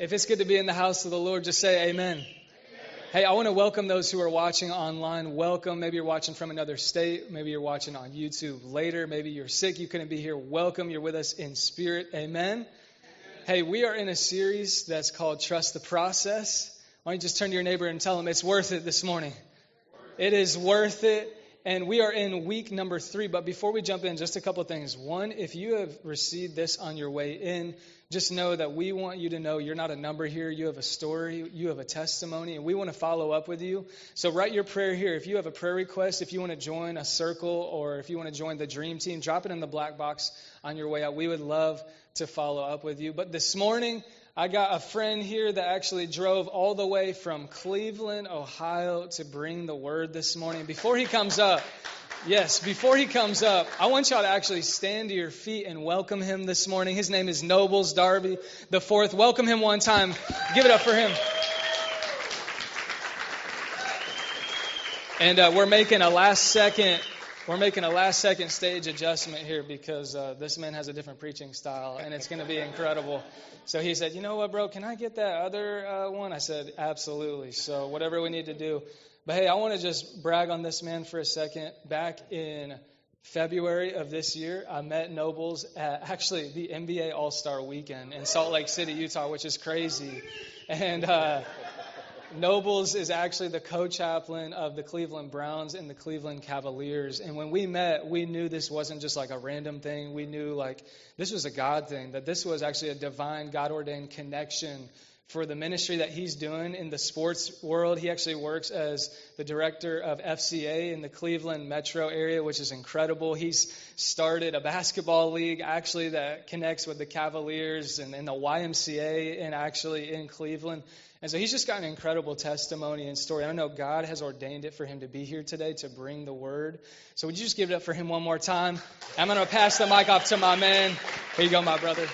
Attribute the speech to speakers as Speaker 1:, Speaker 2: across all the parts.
Speaker 1: If it's good to be in the house of the Lord, just say amen. Hey, I want to welcome those who are watching online. Welcome. Maybe you're watching from another state. Maybe you're watching on YouTube later. Maybe you're sick. You couldn't be here. Welcome. You're with us in spirit. Amen. Hey, we are in a series that's called Trust the Process. Why don't you just turn to your neighbor and tell them it's worth it this morning? It is worth it and we are in week number three. But before we jump in, just a couple things. One, if you have received this on your way in, just know that we want you to know you're not a number here. You have a story, you have a testimony, and we want to follow up with you. So write your prayer here. If you have a prayer request, if you want to join a circle, or if you want to join the dream team, drop it in the black box on your way out. We would love to follow up with you. But this morning, I got a friend here that actually drove all the way from Cleveland, Ohio to bring the word this morning. Before he comes up, yes, before he comes up, I want y'all to actually stand to your feet and welcome him this morning. His name is Nobles Darby the fourth. Welcome him one time. Give it up for him. And uh, we're making a last second we're making a last second stage adjustment here because uh, this man has a different preaching style and it's going to be incredible. So he said, You know what, bro, can I get that other uh, one? I said, Absolutely. So whatever we need to do. But hey, I want to just brag on this man for a second. Back in February of this year, I met Nobles at actually the NBA All Star weekend in Salt Lake City, Utah, which is crazy. And, uh, Nobles is actually the co-chaplain of the Cleveland Browns and the Cleveland Cavaliers. And when we met, we knew this wasn't just like a random thing. We knew like this was a God thing, that this was actually a divine, God ordained connection for the ministry that he's doing in the sports world. He actually works as the director of FCA in the Cleveland metro area, which is incredible. He's started a basketball league actually that connects with the Cavaliers and, and the YMCA and actually in Cleveland. And so he's just got an incredible testimony and story. I know God has ordained it for him to be here today to bring the word. So would you just give it up for him one more time? I'm going to pass the mic off to my man. Here you go, my brother.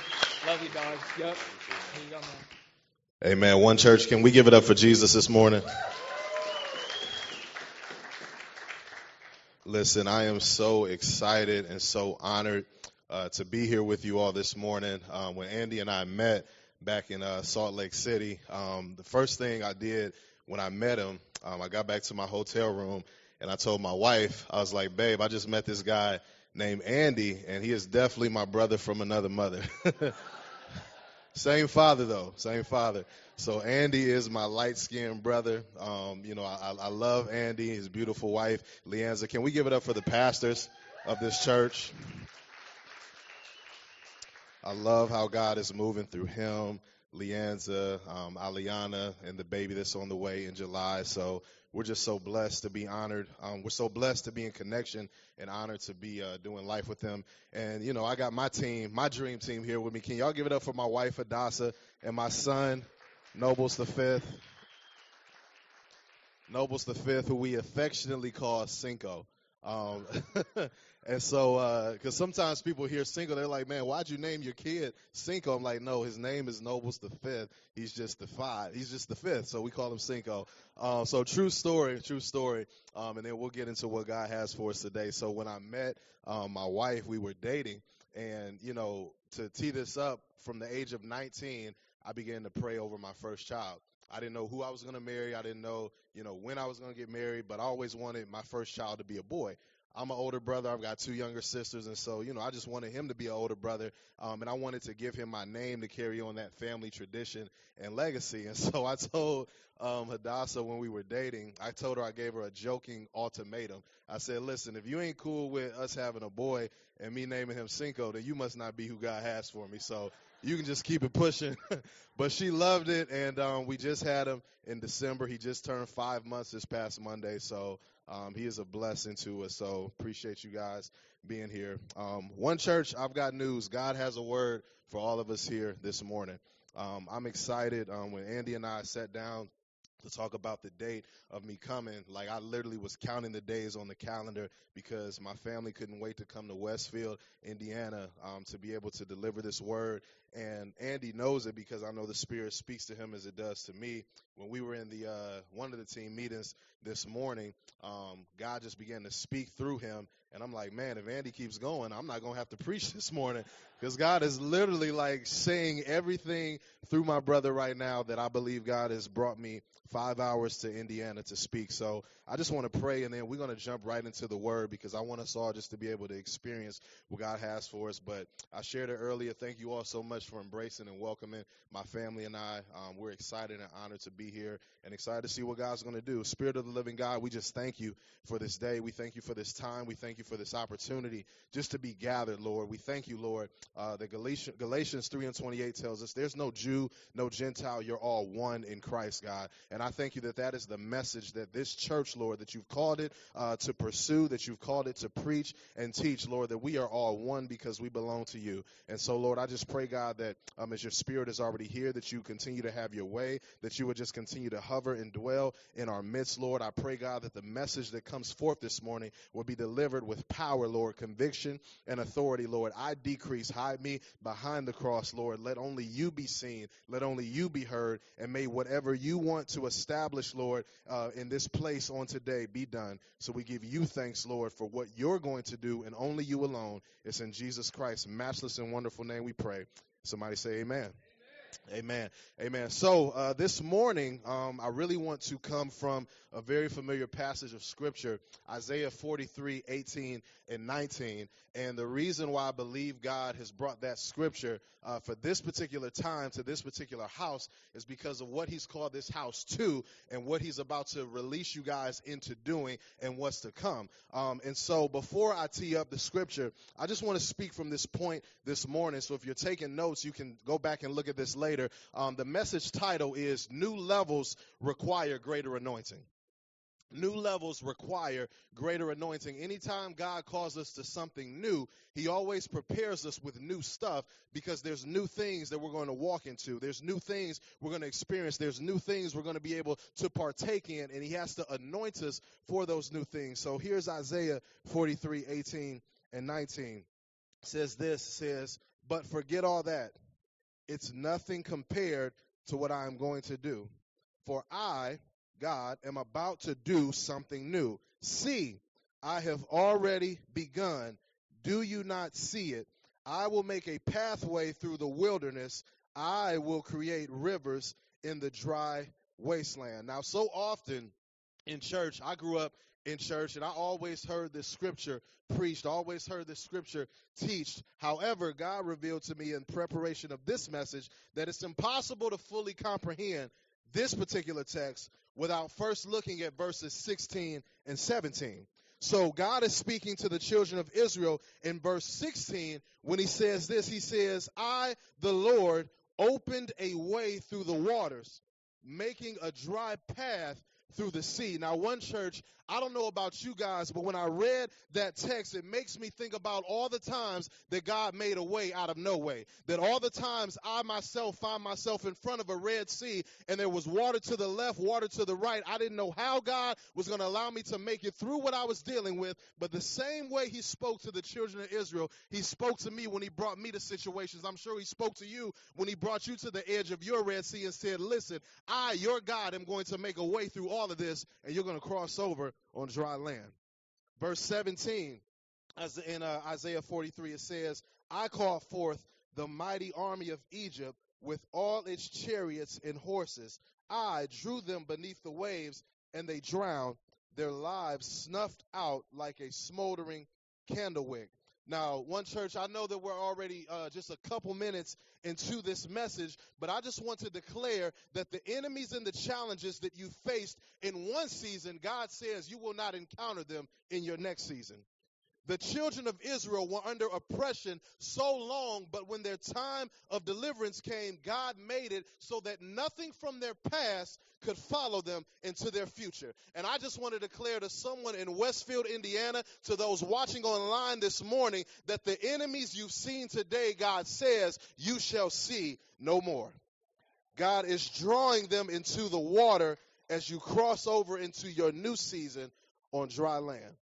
Speaker 1: Love you, dog. Yep. Here you go, man.
Speaker 2: Amen. One church, can we give it up for Jesus this morning? Listen, I am so excited and so honored uh, to be here with you all this morning. Um, when Andy and I met, back in uh, Salt Lake City. Um, the first thing I did when I met him, um, I got back to my hotel room and I told my wife, I was like, babe, I just met this guy named Andy, and he is definitely my brother from another mother. same father, though, same father. So Andy is my light skinned brother. Um, you know, I, I love Andy, his beautiful wife, Leanza. Can we give it up for the pastors of this church? I love how God is moving through him, Leanza, um, Aliana, and the baby that's on the way in July. So we're just so blessed to be honored. Um, we're so blessed to be in connection and honored to be uh, doing life with them. And, you know, I got my team, my dream team here with me. Can y'all give it up for my wife, Hadassah, and my son, Nobles the Fifth? Nobles the Fifth, who we affectionately call Cinco. Um, and so, because uh, sometimes people hear Cinco, they're like, "Man, why'd you name your kid Cinco?" I'm like, "No, his name is Nobles the Fifth. He's just the five. He's just the fifth, so we call him Cinco." Um, so, true story, true story. Um, and then we'll get into what God has for us today. So, when I met um, my wife, we were dating, and you know, to tee this up, from the age of 19, I began to pray over my first child. I didn't know who I was going to marry. I didn't know, you know, when I was going to get married, but I always wanted my first child to be a boy. I'm an older brother. I've got two younger sisters, and so you know, I just wanted him to be an older brother, um, and I wanted to give him my name to carry on that family tradition and legacy. And so I told um, Hadassah when we were dating, I told her I gave her a joking ultimatum. I said, "Listen, if you ain't cool with us having a boy and me naming him Cinco, then you must not be who God has for me." So you can just keep it pushing. but she loved it, and um, we just had him in December. He just turned five months this past Monday, so um, he is a blessing to us. So appreciate you guys being here. Um, one church, I've got news. God has a word for all of us here this morning. Um, I'm excited. Um, when Andy and I sat down to talk about the date of me coming. Like I literally was counting the days on the calendar because my family couldn't wait to come to Westfield, Indiana, um, to be able to deliver this word. And Andy knows it because I know the Spirit speaks to him as it does to me. When we were in the uh, one of the team meetings this morning, um, God just began to speak through him, and I'm like, man, if Andy keeps going, I'm not gonna have to preach this morning because God is literally like saying everything through my brother right now that I believe God has brought me five hours to Indiana to speak. So I just want to pray, and then we're to jump right into the word because I want us all just to be able to experience what God has for us. But I shared it earlier. Thank you all so much for embracing and welcoming my family and I. Um, we're excited and honored to be here and excited to see what God's going to do. Spirit of the living God, we just thank you for this day. We thank you for this time. We thank you for this opportunity just to be gathered, Lord. We thank you, Lord. Uh, the Galatians, Galatians 3 and 28 tells us there's no Jew, no Gentile. You're all one in Christ, God. And I thank you that that is the message that this church, Lord, that you've called it uh, to pursue, that you've called it to preach and teach, Lord, that we are all one because we belong to you. And so, Lord, I just pray, God, that um, as your spirit is already here, that you continue to have your way, that you would just continue to hover and dwell in our midst, Lord. I pray, God, that the message that comes forth this morning will be delivered with power, Lord, conviction and authority, Lord. I decrease, hide me behind the cross, Lord. Let only you be seen, let only you be heard, and may whatever you want to establish, Lord, uh, in this place on today be done. So we give you thanks, Lord, for what you're going to do, and only you alone. It's in Jesus Christ's matchless and wonderful name we pray. Somebody say amen. Amen. Amen. So uh, this morning, um, I really want to come from a very familiar passage of Scripture, Isaiah 43, 18 and 19. And the reason why I believe God has brought that Scripture uh, for this particular time to this particular house is because of what He's called this house to and what He's about to release you guys into doing and what's to come. Um, and so before I tee up the Scripture, I just want to speak from this point this morning. So if you're taking notes, you can go back and look at this later. Um, the message title is New Levels Require Greater Anointing. New levels require greater anointing. Anytime God calls us to something new, He always prepares us with new stuff because there's new things that we're going to walk into. There's new things we're going to experience. There's new things we're going to be able to partake in, and He has to anoint us for those new things. So here's Isaiah 43 18 and 19. It says this says, But forget all that. It's nothing compared to what I am going to do. For I, God, am about to do something new. See, I have already begun. Do you not see it? I will make a pathway through the wilderness. I will create rivers in the dry wasteland. Now, so often in church, I grew up in church, and I always heard this scripture preached, always heard this scripture teached. However, God revealed to me in preparation of this message that it's impossible to fully comprehend this particular text without first looking at verses 16 and 17. So God is speaking to the children of Israel in verse 16 when he says this. He says, I, the Lord, opened a way through the waters, making a dry path through the sea. Now, one church, I don't know about you guys, but when I read that text, it makes me think about all the times that God made a way out of no way. That all the times I myself find myself in front of a Red Sea and there was water to the left, water to the right. I didn't know how God was going to allow me to make it through what I was dealing with, but the same way He spoke to the children of Israel, He spoke to me when He brought me to situations. I'm sure He spoke to you when He brought you to the edge of your Red Sea and said, Listen, I, your God, am going to make a way through all of this, and you're going to cross over on dry land. Verse 17, as in uh, Isaiah 43, it says, I call forth the mighty army of Egypt with all its chariots and horses. I drew them beneath the waves, and they drowned, their lives snuffed out like a smoldering candle wick. Now, one church, I know that we're already uh, just a couple minutes into this message, but I just want to declare that the enemies and the challenges that you faced in one season, God says you will not encounter them in your next season. The children of Israel were under oppression so long, but when their time of deliverance came, God made it so that nothing from their past could follow them into their future. And I just want to declare to someone in Westfield, Indiana, to those watching online this morning, that the enemies you've seen today, God says, you shall see no more. God is drawing them into the water as you cross over into your new season on dry land.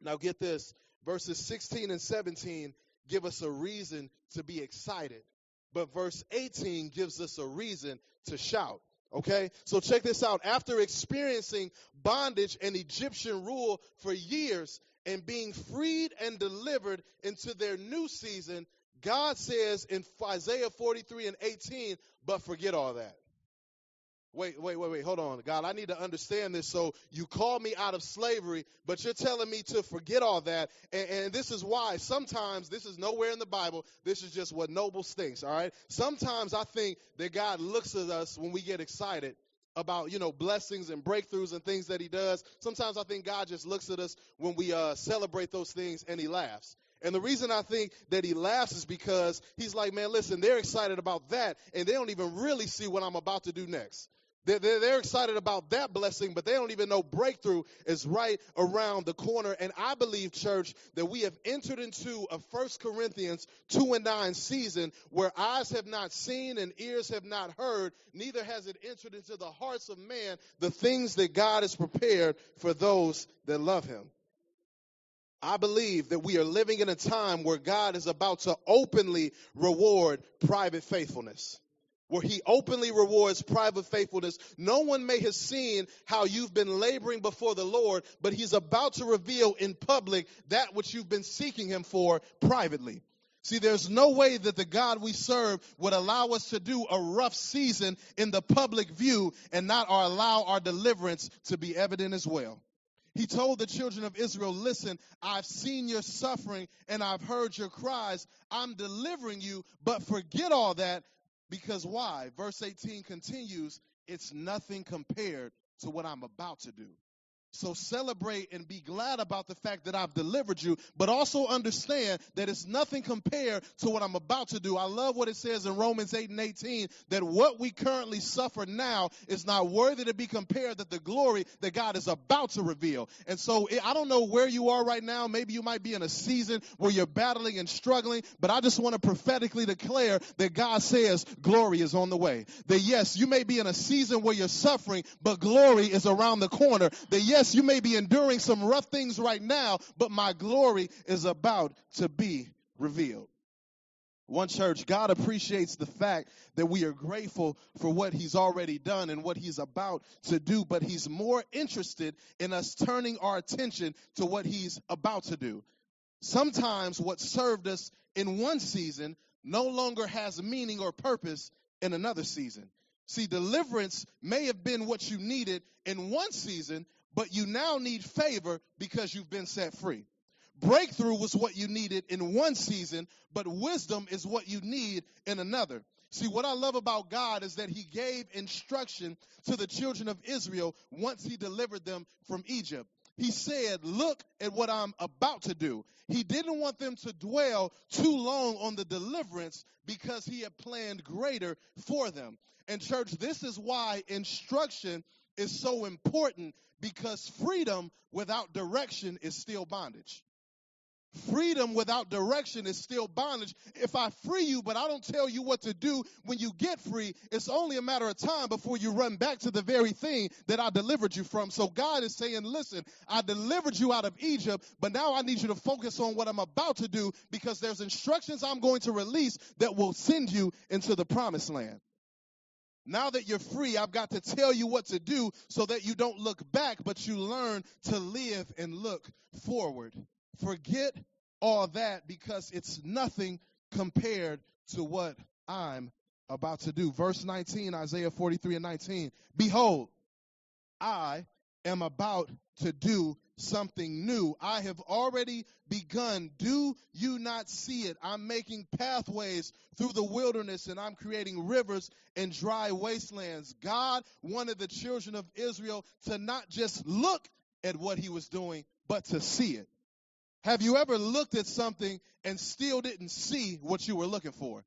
Speaker 2: Now, get this verses 16 and 17 give us a reason to be excited, but verse 18 gives us a reason to shout. Okay, so check this out. After experiencing bondage and Egyptian rule for years and being freed and delivered into their new season, God says in Isaiah 43 and 18, but forget all that. Wait, wait, wait, wait, hold on. God, I need to understand this. So you call me out of slavery, but you're telling me to forget all that. And, and, this is why sometimes this is nowhere in the Bible. This is just what Nobles thinks, all right? Sometimes I think that God looks at us when we get excited about, you know, blessings and breakthroughs and things that he does. Sometimes I think God just looks at us when we uh, celebrate those things and he laughs. And the reason I think that he laughs is because he's like, man, listen, they're excited about that, and they don't even really see what I'm about to do next. They're, excited about that blessing, but they don't even know breakthrough is right around the corner. And I believe, church, that we have entered into a First Corinthians 2 and 9 season where eyes have not seen and ears have not heard, neither has it entered into the hearts of man the things that God has prepared for those that love him. I believe that we are living in a time where God is about to openly reward private faithfulness where he openly rewards private faithfulness. No one may have seen how you've been laboring before the Lord, but he's about to reveal in public that which you've been seeking him for privately. See, there's no way that the God we serve would allow us to do a rough season in the public view and not allow our deliverance to be evident as well. He told the children of Israel, Listen, I've seen your suffering and I've heard your cries. I'm delivering you, but forget all that because why? Verse 18 continues, it's nothing compared to what I'm about to do. So celebrate and be glad about the fact that I've delivered you, but also understand that it's nothing compared to what I'm about to do. I love what it says in Romans 8 and 18 that what we currently suffer now is not worthy to be compared to the glory that God is about to reveal. And so I don't know where you are right now. Maybe you might be in a season where you're battling and struggling, but I just want to prophetically declare that God says glory is on the way. That yes, you may be in a season where you're suffering, but glory is around the corner. That yes, yes, you may be enduring some rough things right now, but my glory is about to be revealed. One church, God appreciates the fact that we are grateful for what He's already done and what He's about to do, but He's more interested in us turning our attention to what He's about to do. Sometimes what served us in one season no longer has meaning or purpose in another season. See, deliverance may have been what you needed in one season, but you now need favor because you've been set free. Breakthrough was what you needed in one season, but wisdom is what you need in another. See, what I love about God is that He gave instruction to the children of Israel once He delivered them from Egypt. He said, Look at what I'm about to do. He didn't want them to dwell too long on the deliverance because He had planned greater for them. And, church, this is why instruction is so important because freedom without direction is still bondage. Freedom without direction is still bondage. If I free you, but I don't tell you what to do when you get free, it's only a matter of time before you run back to the very thing that I delivered you from. So God is saying, listen, I delivered you out of Egypt, but now I need you to focus on what I'm about to do because there's instructions I'm going to release that will send you into the promised land. Now that you're free, I've got to tell you what to do so that you don't look back, but you learn to live and look forward. Forget all that because it's nothing compared to what I'm about to do. Verse 19, Isaiah 43 and 19. Behold, I am about to do something new. I have already begun. Do you not see it? I'm making pathways through the wilderness and I'm creating rivers and dry wastelands. God wanted the children of Israel to not just look at what he was doing, but to see it. Have you ever looked at something and still didn't see what you were looking for?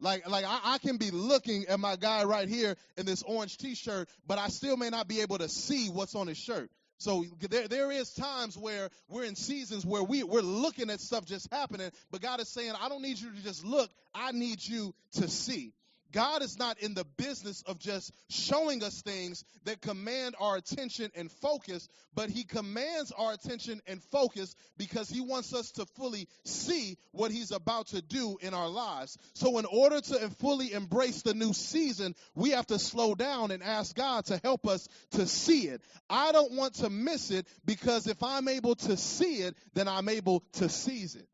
Speaker 2: Like, like I, I, can be looking at my guy right here in this orange t-shirt, but I still may not be able to see what's on his shirt. So there, there is times where we're in seasons where we, we're looking at stuff just happening, but God is saying, I don't need you to just look. I need you to see. God is not in the business of just showing us things that command our attention and focus, but He commands our attention and focus because He wants us to fully see what He's about to do in our lives. So, in order to fully embrace the new season, we have to slow down and ask God to help us to see it. I don't want to miss it because if I'm able to see it, then I'm able to seize it.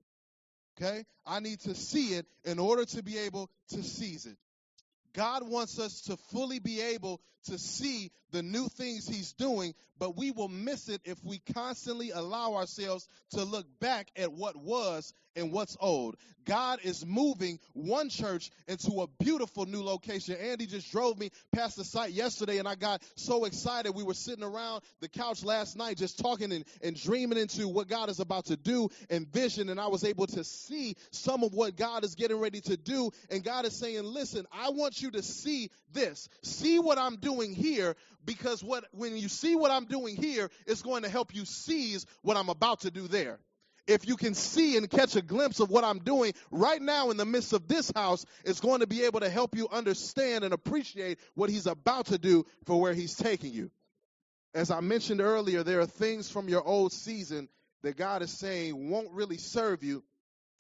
Speaker 2: Okay? I need to see it in order to be able to seize it. God wants us to fully be able to see the new things He's doing, but we will miss it if we constantly allow ourselves to look back at what was and what's old. God is moving one church into a beautiful new location. Andy just drove me past the site yesterday, and I got so excited. We were sitting around the couch last night just talking and, and dreaming into what God is about to do and vision, and I was able to see some of what God is getting ready to do. And God is saying, Listen, I want you to see this. See what I'm doing here, because what when you see what I'm doing here, it's going to help you seize what I'm about to do there. If you can see and catch a glimpse of what I'm doing right now in the midst of this house, it's going to be able to help you understand and appreciate what he's about to do for where he's taking you. As I mentioned earlier, there are things from your old season that God is saying won't really serve you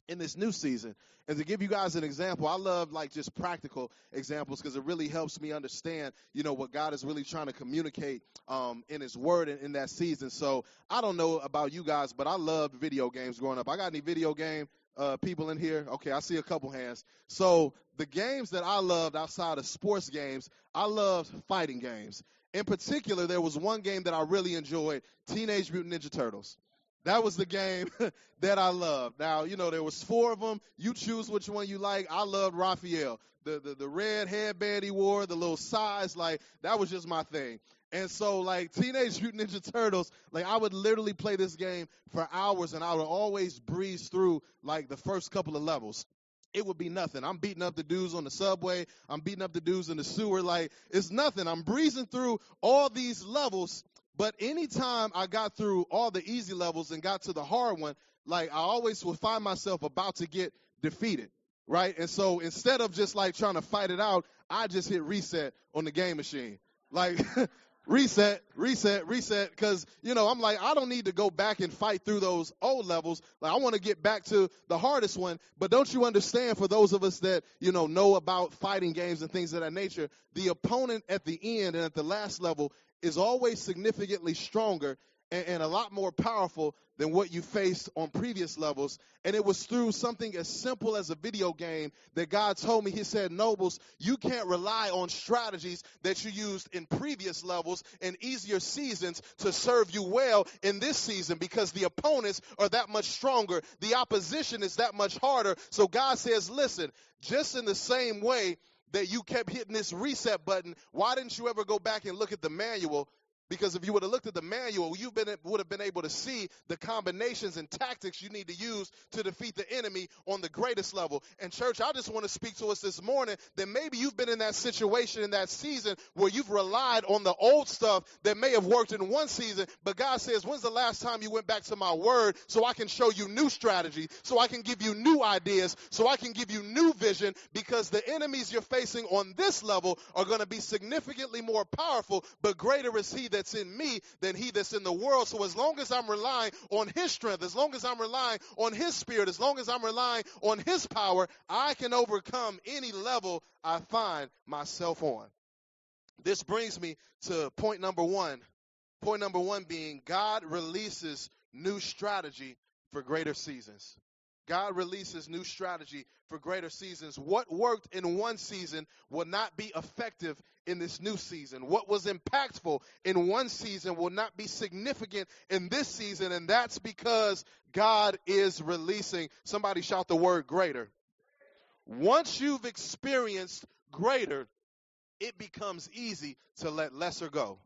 Speaker 2: in this new season. And to give you guys an example, I love like just practical examples because it really helps me understand, you know, what God is really trying to communicate um, in His Word in, in that season. So I don't know about you guys, but I loved video games growing up. I got any video game uh, people in here? Okay, I see a couple hands. So the games that I loved outside of sports games, I loved fighting games. In particular, there was one game that I really enjoyed: Teenage Mutant Ninja Turtles. That was the game that I loved. Now, you know, there was four of them. You choose which one you like. I loved Raphael. The, the, the red headband he wore, the little size, like, that was just my thing. And so, like, Teenage Mutant Ninja Turtles, like, I would literally play this game for hours and I would always breeze through, like, the first couple of levels it would be nothing. I'm beating up the dudes on the subway. I'm beating up the dudes in the sewer. Like, it's nothing. I'm breezing through all these levels but anytime I got through all the easy levels and got to the hard one, like I always would find myself about to get defeated, right? And so instead of just like trying to fight it out, I just hit reset on the game machine. Like reset, reset, reset. Because, you know, I'm like, I don't need to go back and fight through those old levels. Like, I want to get back to the hardest one. But don't you understand, for those of us that, you know, know about fighting games and things of that nature, the opponent at the end and at the last level is always significantly stronger and, and, a lot more powerful than what you faced on previous levels. And it was through something as simple as a video game that God told me, He said, Nobles, you can't rely on strategies that you used in previous levels and easier seasons to serve you well in this season because the opponents are that much stronger. The opposition is that much harder. So God says, Listen, just in the same way that you kept hitting this reset button, why didn't you ever go back and look at the manual because if you would have looked at the manual, you would have been able to see the combinations and tactics you need to use to defeat the enemy on the greatest level. And, church, I just want to speak to us this morning that maybe you've been in that situation in that season where you've relied on the old stuff that may have worked in one season, but God says, When's the last time you went back to my word so I can show you new strategy, so I can give you new ideas, so I can give you new vision? Because the enemies you're facing on this level are going to be significantly more powerful, but greater is He that's in me than he that's in the world. So as long as I'm relying on his strength, as long as I'm relying on his spirit, as long as I'm relying on his power, I can overcome any level I find myself on. This brings me to point number one. Point number one being God releases new strategy for greater seasons. God releases new strategy for greater seasons. What worked in one season will not be effective in this new season. What was impactful in one season will not be significant in this season, and that's because God is releasing. Somebody shout the word greater. Once you've experienced greater, it becomes easy to let lesser go.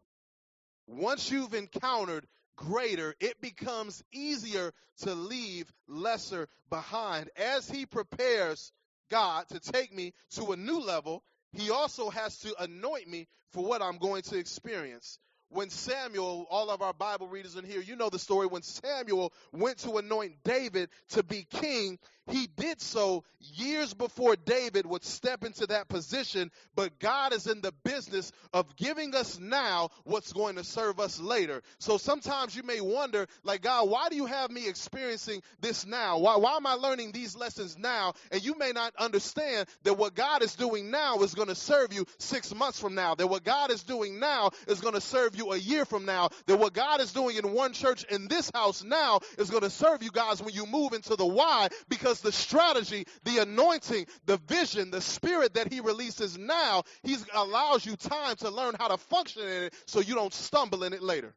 Speaker 2: Once you've encountered greater, it becomes easier to leave lesser behind. As He prepares God to take me to a new level, He also has to anoint me for what I'm going to experience. When Samuel, all of our Bible readers in here, you know the story. When Samuel went to anoint David to be king, he did so years before David would step into that position, but God is in the business of giving us now what's going to serve us later. So sometimes you may wonder, like, God, why do you have me experiencing this now? Why, why am I learning these lessons now? And you may not understand that what God is doing now is going to serve you six months from now, that what God is doing now is going to serve you a year from now, that what God is doing in one church in this house now is going to serve you guys when you move into the why, because the strategy, the anointing, the vision, the spirit that He releases now, He allows you time to learn how to function in it so you don't stumble in it later.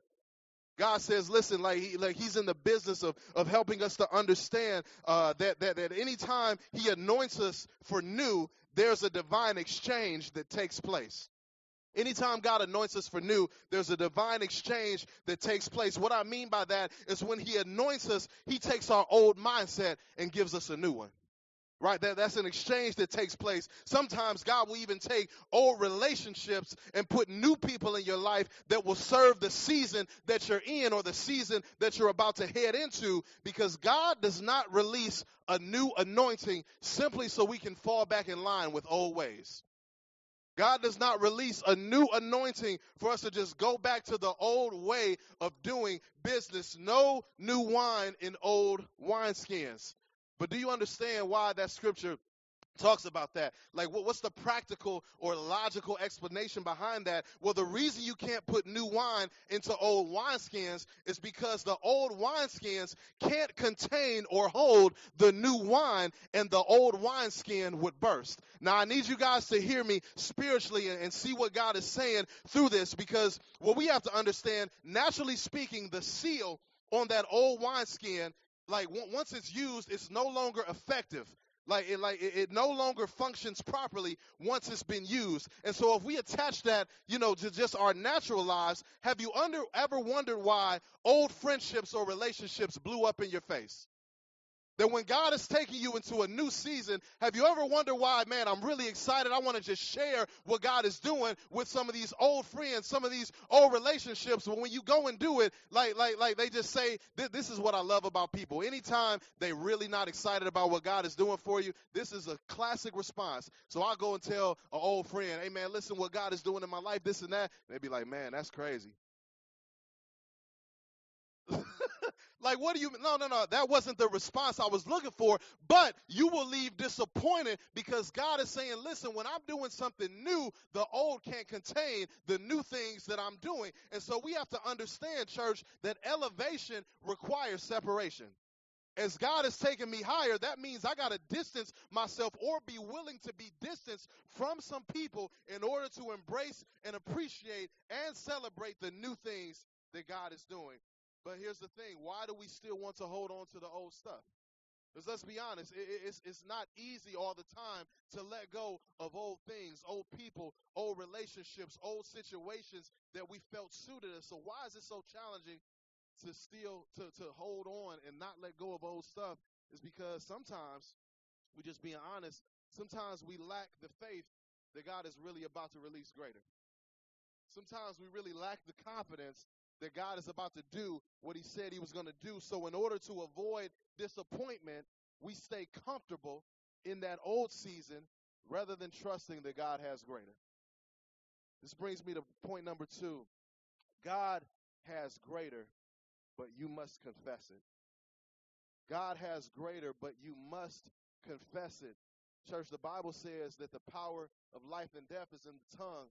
Speaker 2: God says, listen, like, he, like he's in the business of, of helping us to understand uh, that, that, that anytime he anoints us for new, there's a divine exchange that takes place. Anytime God anoints us for new, there's a divine exchange that takes place. What I mean by that is when He anoints us, He takes our old mindset and gives us a new one. Right? That, that's an exchange that takes place. Sometimes God will even take old relationships and put new people in your life that will serve the season that you're in or the season that you're about to head into because God does not release a new anointing simply so we can fall back in line with old ways. God does not release a new anointing for us to just go back to the old way of doing business. No new wine in old wineskins. But do you understand why that scripture talks about that. Like, what's the practical or logical explanation behind that? Well, the reason you can't put new wine into old wineskins is because the old wineskins can't contain or hold the new wine, and the old wineskin would burst. Now, I need you guys to hear me spiritually and, and see what God is saying through this because what we have to understand, naturally speaking, the seal on that old wineskin like once it's used, it's no longer effective. Like it, like it, it, no longer functions properly once it's been used. And so, if we attach that, you know, to just our natural lives, have you under, ever wondered why old friendships or relationships blew up in your face? That when God is taking you into a new season, have you ever wondered why, man, I'm really excited. I want to just share what God is doing with some of these old friends, some of these old relationships. But when you go and do it, like, like, like they just say, this is what I love about people. Anytime they really not excited about what God is doing for you, this is a classic response. So I go and tell an old friend, hey man, listen what God is doing in my life, this and that. they'd be like, man, that's crazy. Like, what do you, no, no, no, that wasn't the response I was looking for, but you will leave disappointed because God is saying, listen, when I'm doing something new, the old can't contain the new things that I'm doing. And so we have to understand, church, that elevation requires separation. As God is taking me higher, that means I got to distance myself or be willing to be distanced from some people in order to embrace and appreciate and celebrate the new things that God is doing. But here's the thing why do we still want to hold on to the old stuff? Because let's be honest, it, it's, it's not easy all the time to let go of old things, old people, old relationships, old situations that we felt suited us. So why is it so challenging to still to, to hold on and not let go of old stuff? Is because sometimes we're just being honest, sometimes we lack the faith that God is really about to release greater. Sometimes we really lack the confidence that God is about to do what he said he was going to do. So, in order to avoid disappointment, we stay comfortable in that old season rather than trusting that God has greater. This brings me to point number two God has greater, but you must confess it. God has greater, but you must confess it. Church, the Bible says that the power of life and death is in the tongue,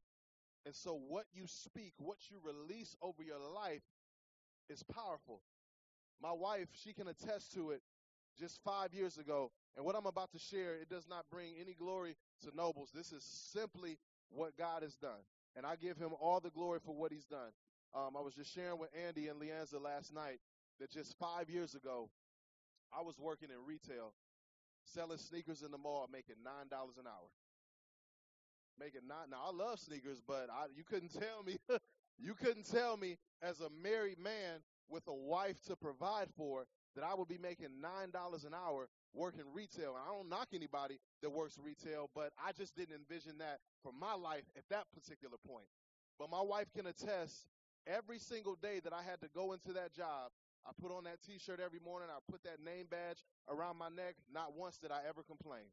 Speaker 2: and so, what you speak, what you release over your life is powerful. My wife, she can attest to it just five years ago. And what I'm about to share, it does not bring any glory to Nobles. This is simply what God has done. And I give him all the glory for what he's done. Um, I was just sharing with Andy and Leanza last night that just five years ago, I was working in retail, selling sneakers in the mall, making $9 an hour make it not. Now I love sneakers, but I, you couldn't tell me, you couldn't tell me as a married man with a wife to provide for that I would be making nine dollars an hour working retail. And I don't knock anybody that works retail, but I just didn't envision that for my life at that particular point. But my wife can attest every single day that I had to go into that job, I put on that t-shirt every morning. I put that name badge around my neck. Not once did I ever complain.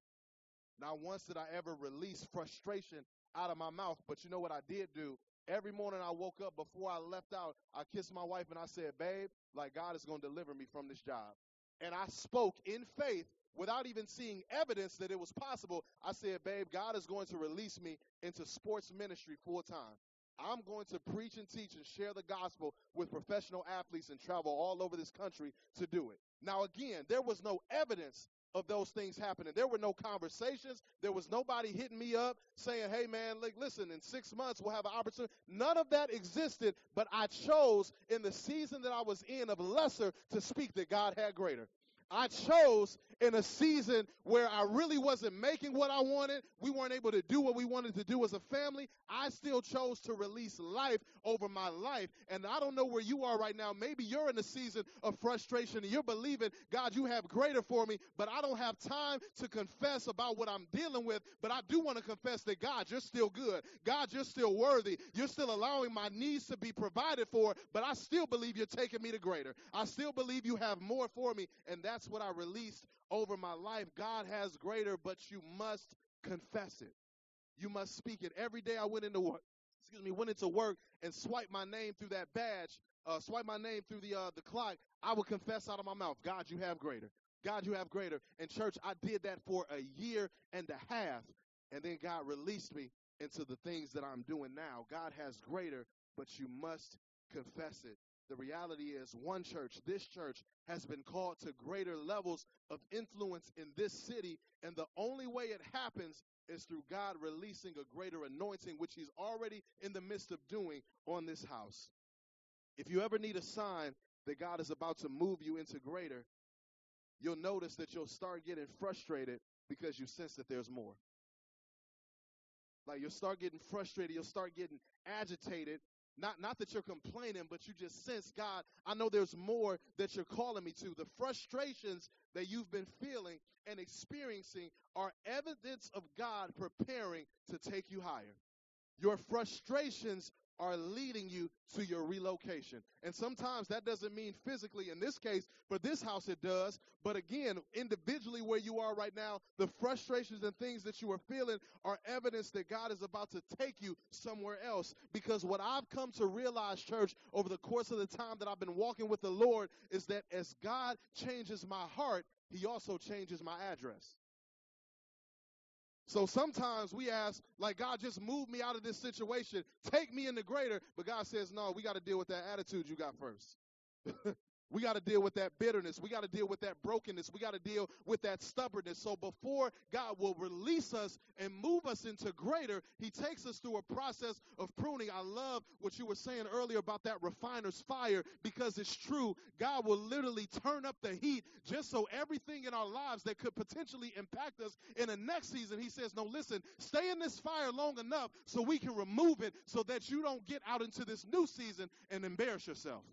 Speaker 2: Not once did I ever release frustration out of my mouth. But you know what I did do? Every morning I woke up before I left out, I kissed my wife and I said, babe, like God is going to deliver me from this job. And I spoke in faith without even seeing evidence that it was possible. I said, babe, God is going to release me into sports ministry full time. I'm going to preach and teach and share the gospel with professional athletes and travel all over this country to do it. Now, again, there was no evidence of those things happening. There were no conversations. There was nobody hitting me up saying, hey, man, like, listen, in six months we'll have an opportunity. None of that existed, but I chose in the season that I was in of lesser to speak that God had greater. I chose in a season where I really wasn't making what I wanted. We weren't able to do what we wanted to do as a family. I still chose to release life over my life. And I don't know where you are right now. Maybe you're in a season of frustration and you're believing, God, you have greater for me, but I don't have time to confess about what I'm dealing with. But I do want to confess that, God, you're still good. God, you're still worthy. You're still allowing my needs to be provided for, but I still believe you're taking me to greater. I still believe you have more for me. And that's what I released over my life. God has greater, but you must confess it. You must speak it. Every day I went into work, excuse me, went into work and swiped my name through that badge, uh, swipe my name through the uh, the clock. I would confess out of my mouth, God, you have greater. God, you have greater. And church, I did that for a year and a half, and then God released me into the things that I'm doing now. God has greater, but you must confess it. The reality is, one church, this church, has been called to greater levels of influence in this city, and the only way it happens is through God releasing a greater anointing, which He's already in the midst of doing on this house. If you ever need a sign that God is about to move you into greater, you'll notice that you'll start getting frustrated because you sense that there's more. Like you'll start getting frustrated, you'll start getting agitated not, not that you're complaining, but you just sense, God, I know there's more that you're calling me to. The frustrations that you've been feeling and experiencing are evidence of God preparing to take you higher. Your frustrations are leading you to your relocation. And sometimes that doesn't mean physically. In this case, for this house, it does. But again, individually, where you are right now, the frustrations and things that you are feeling are evidence that God is about to take you somewhere else. Because what I've come to realize, church, over the course of the time that I've been walking with the Lord, is that as God changes my heart, He also changes my address. So sometimes we ask, like, God, just move me out of this situation. Take me into greater. But God says, no, we got to deal with that attitude you got first. We got to deal with that bitterness. We got to deal with that brokenness. We got to deal with that stubbornness. So before God will release us and move us into greater, He takes us through a process of pruning. I love what you were saying earlier about that refiner's fire because it's true. God will literally turn up the heat just so everything in our lives that could potentially impact us in the next season, He says, No, listen, stay in this fire long enough so we can remove it so that you don't get out into this new season and embarrass yourself.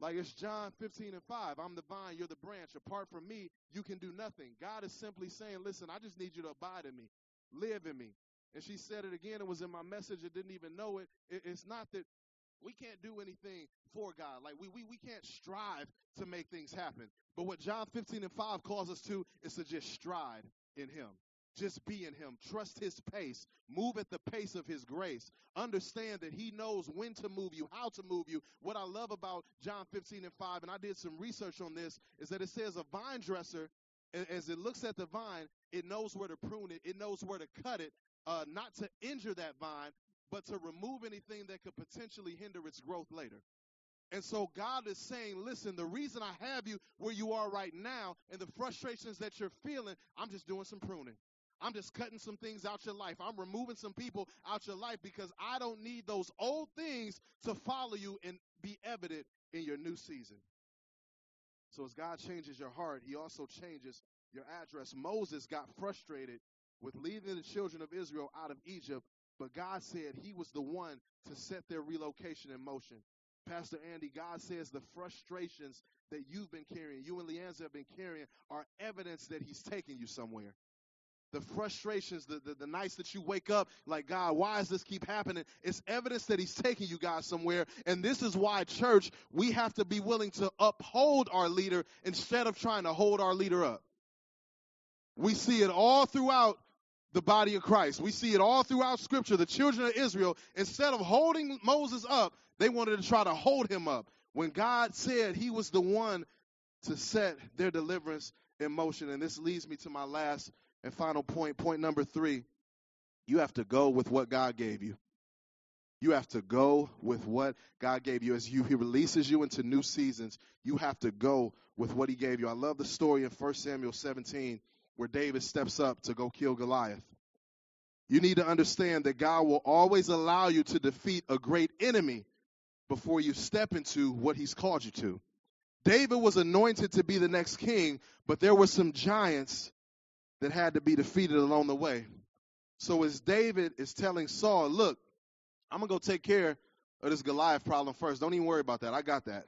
Speaker 2: Like it's John 15 and 5. I'm the vine, you're the branch. Apart from me, you can do nothing. God is simply saying, listen, I just need you to abide in me, live in me. And she said it again. It was in my message. I didn't even know it. It's not that we can't do anything for God. Like we, we, we can't strive to make things happen. But what John 15 and 5 calls us to is to just stride in Him. Just be in Him. Trust His pace. Move at the pace of His grace. Understand that He knows when to move you, how to move you. What I love about John 15 and 5, and I did some research on this, is that it says a vine dresser, as it looks at the vine, it knows where to prune it, it knows where to cut it, uh, not to injure that vine, but to remove anything that could potentially hinder its growth later. And so God is saying, listen, the reason I have you where you are right now and the frustrations that you're feeling, I'm just doing some pruning. I'm just cutting some things out your life. I'm removing some people out your life because I don't need those old things to follow you and be evident in your new season. So as God changes your heart, he also changes your address. Moses got frustrated with leading the children of Israel out of Egypt, but God said he was the one to set their relocation in motion. Pastor Andy, God says the frustrations that you've been carrying, you and Leanza have been carrying, are evidence that he's taking you somewhere. The frustrations, the, the, the nights that you wake up like, God, why does this keep happening? It's evidence that He's taking you guys somewhere. And this is why, church, we have to be willing to uphold our leader instead of trying to hold our leader up. We see it all throughout the body of Christ. We see it all throughout Scripture. The children of Israel, instead of holding Moses up, they wanted to try to hold him up. When God said He was the one to set their deliverance in motion. And this leads me to my last and final point. Point number three you have to go with what God gave you. You have to go with what God gave you. As you, He releases you into new seasons, you have to go with what He gave you. I love the story in 1 Samuel 17 where David steps up to go kill Goliath. You need to understand that God will always allow you to defeat a great enemy before you step into what He's called you to. David was anointed to be the next king, but there were some giants that had to be defeated along the way. So as David is telling Saul, look, I'm going to go take care of this Goliath problem first. Don't even worry about that. I got that.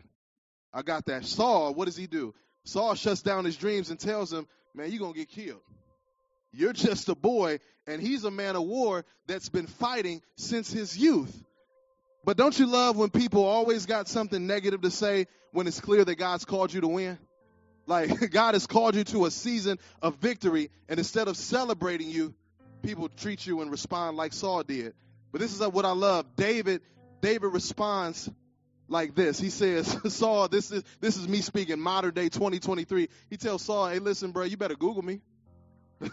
Speaker 2: I got that. Saul, what does he do? Saul shuts down his dreams and tells him, man, you're going to get killed. You're just a boy, and he's a man of war that's been fighting since his youth. But don't you love when people always got something negative to say when it's clear that God's called you to win? Like God has called you to a season of victory, and instead of celebrating you, people treat you and respond like Saul did. But this is what I love. David, David responds like this. He says, Saul, this is this is me speaking modern day 2023. He tells Saul, hey, listen, bro, you better Google me.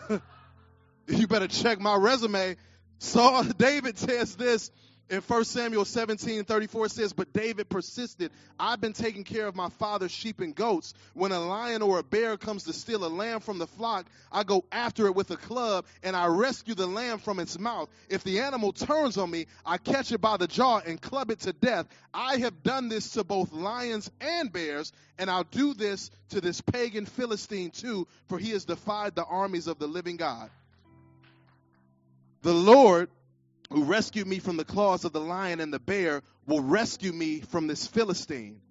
Speaker 2: you better check my resume. Saul, David says this in 1 Samuel 17 34 says, But David persisted. I've been taking care of my father's sheep and goats. When a lion or a bear comes to steal a lamb from the flock, I go after it with a club and I rescue the lamb from its mouth. If the animal turns on me, I catch it by the jaw and club it to death. I have done this to both lions and bears, and I'll do this to this pagan Philistine too, for he has defied the armies of the living God. The Lord who rescued me from the claws of the lion and the bear will rescue me from this Philistine.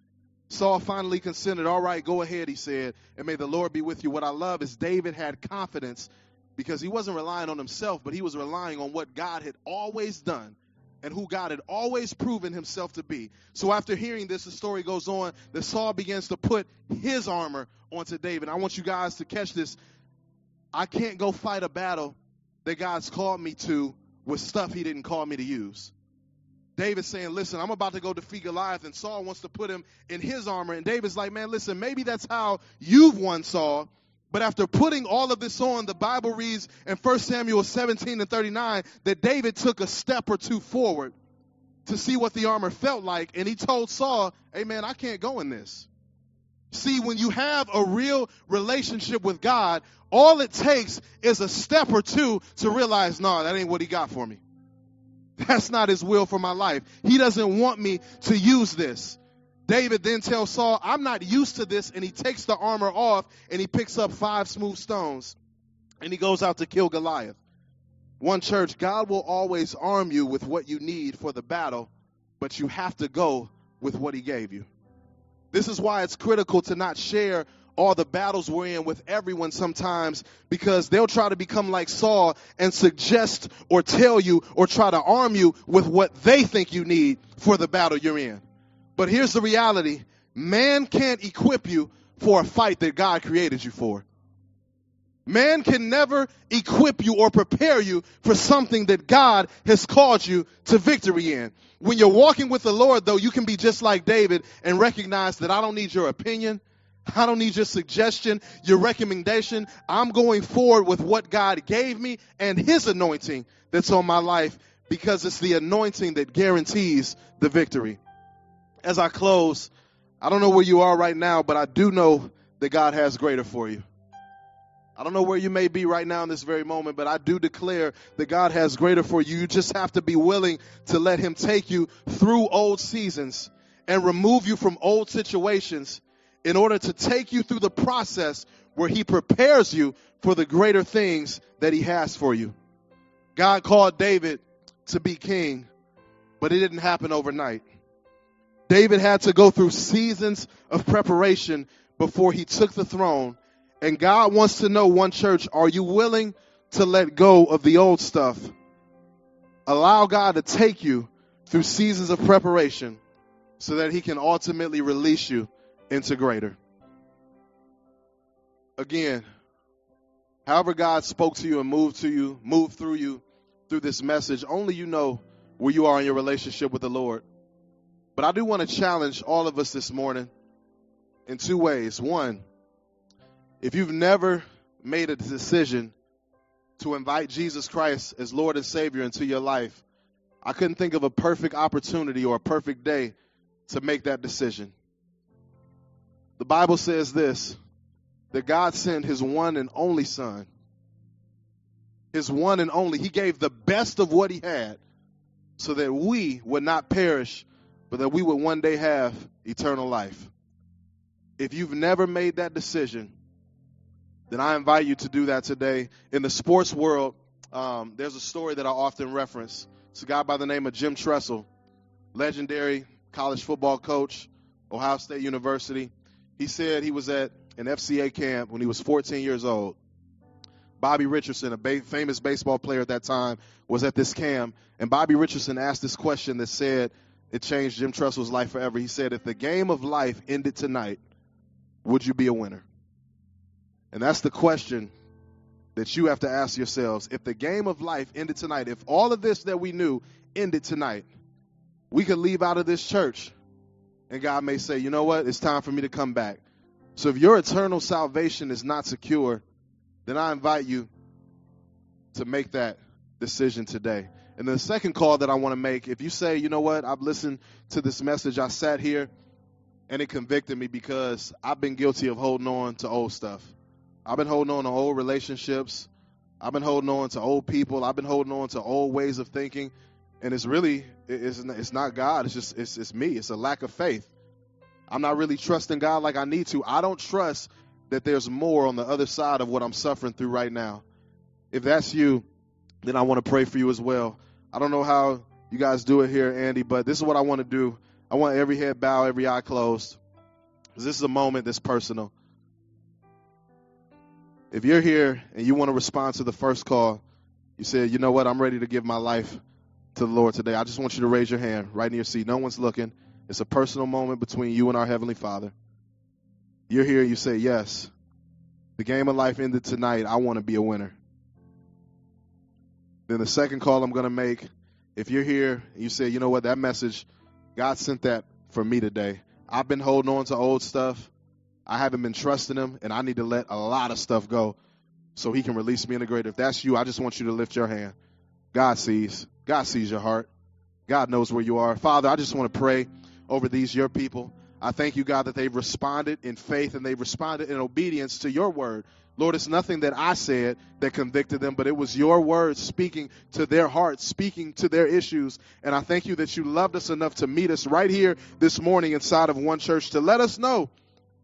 Speaker 2: Saul finally consented. All right, go ahead, he said, and may the Lord be with you. What I love is David had confidence because he wasn't relying on himself, but he was relying on what God had always done and who God had always proven himself to be. So after hearing this, the story goes on that Saul begins to put his armor onto David. I want you guys to catch this. I can't go fight a battle that God's called me to with stuff he didn't call me to use. David's saying, Listen, I'm about to go defeat Goliath, and Saul wants to put him in his armor. And David's like, Man, listen, maybe that's how you've won Saul. But after putting all of this on, the Bible reads in 1 Samuel 17 and 39 that David took a step or two forward to see what the armor felt like. And he told Saul, Hey, man, I can't go in this. See, when you have a real relationship with God, all it takes is a step or two to realize, no, that ain't what he got for me. That's not his will for my life. He doesn't want me to use this. David then tells Saul, I'm not used to this. And he takes the armor off and he picks up five smooth stones and he goes out to kill Goliath. One church, God will always arm you with what you need for the battle, but you have to go with what he gave you. This is why it's critical to not share all the battles we're in with everyone sometimes because they'll try to become like Saul and suggest or tell you or try to arm you with what they think you need for the battle you're in. But here's the reality man can't equip you for a fight that God created you for. Man can never equip you or prepare you for something that God has called you to victory in. When you're walking with the Lord, though, you can be just like David and recognize that I don't need your opinion. I don't need your suggestion, your recommendation. I'm going forward with what God gave me and His anointing that's on my life because it's the anointing that guarantees the victory. As I close, I don't know where you are right now, but I do know that God has greater for you. I don't know where you may be right now in this very moment, but I do declare that God has greater for you. You just have to be willing to let Him take you through old seasons and remove you from old situations in order to take you through the process where He prepares you for the greater things that He has for you. God called David to be king, but it didn't happen overnight. David had to go through seasons of preparation before he took the throne. And God wants to know one church, are you willing to let go of the old stuff. Allow God to take you through seasons of preparation so that He can ultimately release you into greater. Again, however God spoke to you and moved to you, moved through you through this message, only you know where you are in your relationship with the Lord. But I do want to challenge all of us this morning in two ways. One, if you've never made a decision to invite Jesus Christ as Lord and Savior into your life, I couldn't think of a perfect opportunity or a perfect day to make that decision. The Bible says this that God sent his one and only Son. His one and only. He gave the best of what he had so that we would not perish, but that we would one day have eternal life. If you've never made that decision, then I invite you to do that today. In the sports world, um, there's a story that I often reference. It's a guy by the name of Jim Tressel, legendary college football coach, Ohio State University. He said he was at an FCA camp when he was 14 years old. Bobby Richardson, a ba- famous baseball player at that time, was at this camp, and Bobby Richardson asked this question that said it changed Jim Tressel's life forever. He said, If the game of life ended tonight, would you be a winner? And that's the question that you have to ask yourselves. If the game of life ended tonight, if all of this that we knew ended tonight, we could leave out of this church and God may say, you know what, it's time for me to come back. So if your eternal salvation is not secure, then I invite you to make that decision today. And the second call that I want to make, if you say, you know what, I've listened to this message, I sat here and it convicted me because I've been guilty of holding on to old stuff. I've been holding on to old relationships. I've been holding on to old people. I've been holding on to old ways of thinking. And it's really, it's, it's not God. It's just, it's, it's me. It's a lack of faith. I'm not really trusting God like I need to. I don't trust that there's more on the other side of what I'm suffering through right now. If that's you, then I want to pray for you as well. I don't know how you guys do it here, Andy, but this is what I want to do. I want every head bow, every eye closed. This is a moment that's personal. If you're here and you want to respond to the first call, you said, you know what, I'm ready to give my life to the Lord today. I just want you to raise your hand right in your seat. No one's looking. It's a personal moment between you and our Heavenly Father. You're here, you say, Yes, the game of life ended tonight. I want to be a winner. Then the second call I'm going to make, if you're here and you say, You know what, that message, God sent that for me today. I've been holding on to old stuff. I haven't been trusting Him, and I need to let a lot of stuff go so He can release me in the greater. If that's you, I just want you to lift your hand. God sees. God sees your heart. God knows where you are. Father, I just want to pray over these, your people. I thank you, God, that they've responded in faith and they've responded in obedience to your word. Lord, it's nothing that I said that convicted them, but it was your word speaking to their hearts, speaking to their issues. And I thank you that you loved us enough to meet us right here this morning inside of one church to let us know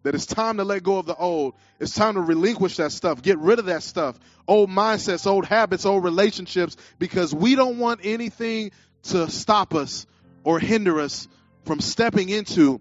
Speaker 2: that it's time to let go of the old. It's time to relinquish that stuff, get rid of that stuff, old mindsets, old habits, old relationships, because we don't want anything to stop us or hinder us from stepping into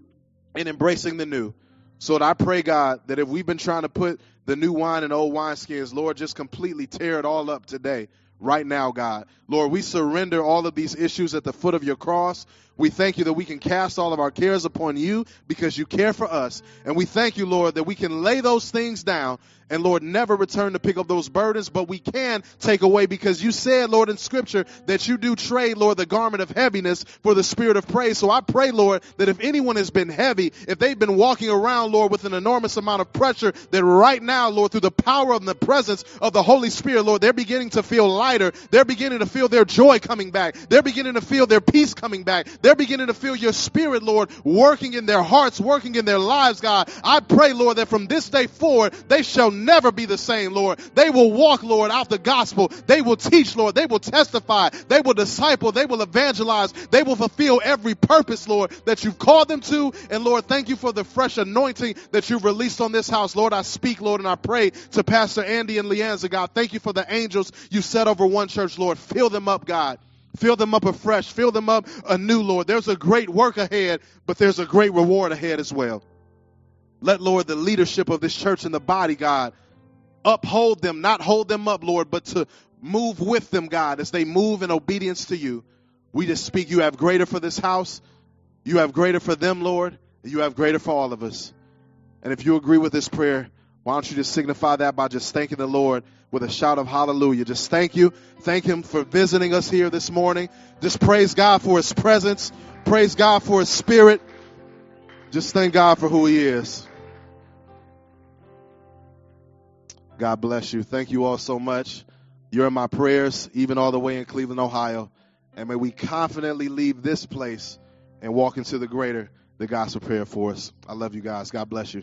Speaker 2: and embracing the new. So I pray, God, that if we've been trying to put the new wine in old wineskins, Lord, just completely tear it all up today, right now, God. Lord, we surrender all of these issues at the foot of your cross. We thank you that we can cast all of our cares upon you because you care for us. And we thank you, Lord, that we can lay those things down and Lord, never return to pick up those burdens, but we can take away because you said, Lord, in scripture that you do trade, Lord, the garment of heaviness for the spirit of praise. So I pray, Lord, that if anyone has been heavy, if they've been walking around, Lord, with an enormous amount of pressure, that right now, Lord, through the power of the presence of the Holy Spirit, Lord, they're beginning to feel lighter. They're beginning to feel their joy coming back. They're beginning to feel their peace coming back. They're beginning to feel your spirit, Lord, working in their hearts, working in their lives, God. I pray, Lord, that from this day forward, they shall never be the same, Lord. They will walk, Lord, out the gospel. They will teach, Lord. They will testify. They will disciple. They will evangelize. They will fulfill every purpose, Lord, that you've called them to. And Lord, thank you for the fresh anointing that you've released on this house. Lord, I speak, Lord, and I pray to Pastor Andy and Leanza, God. Thank you for the angels you set over one church, Lord. Fill them up, God. Fill them up afresh. Fill them up anew, Lord. There's a great work ahead, but there's a great reward ahead as well. Let, Lord, the leadership of this church and the body, God, uphold them, not hold them up, Lord, but to move with them, God, as they move in obedience to you. We just speak, you have greater for this house, you have greater for them, Lord, you have greater for all of us. And if you agree with this prayer, why don't you just signify that by just thanking the Lord with a shout of hallelujah? Just thank you. Thank Him for visiting us here this morning. Just praise God for His presence. Praise God for His Spirit. Just thank God for who He is. God bless you. Thank you all so much. You're in my prayers, even all the way in Cleveland, Ohio. And may we confidently leave this place and walk into the greater that God's prepared for us. I love you guys. God bless you.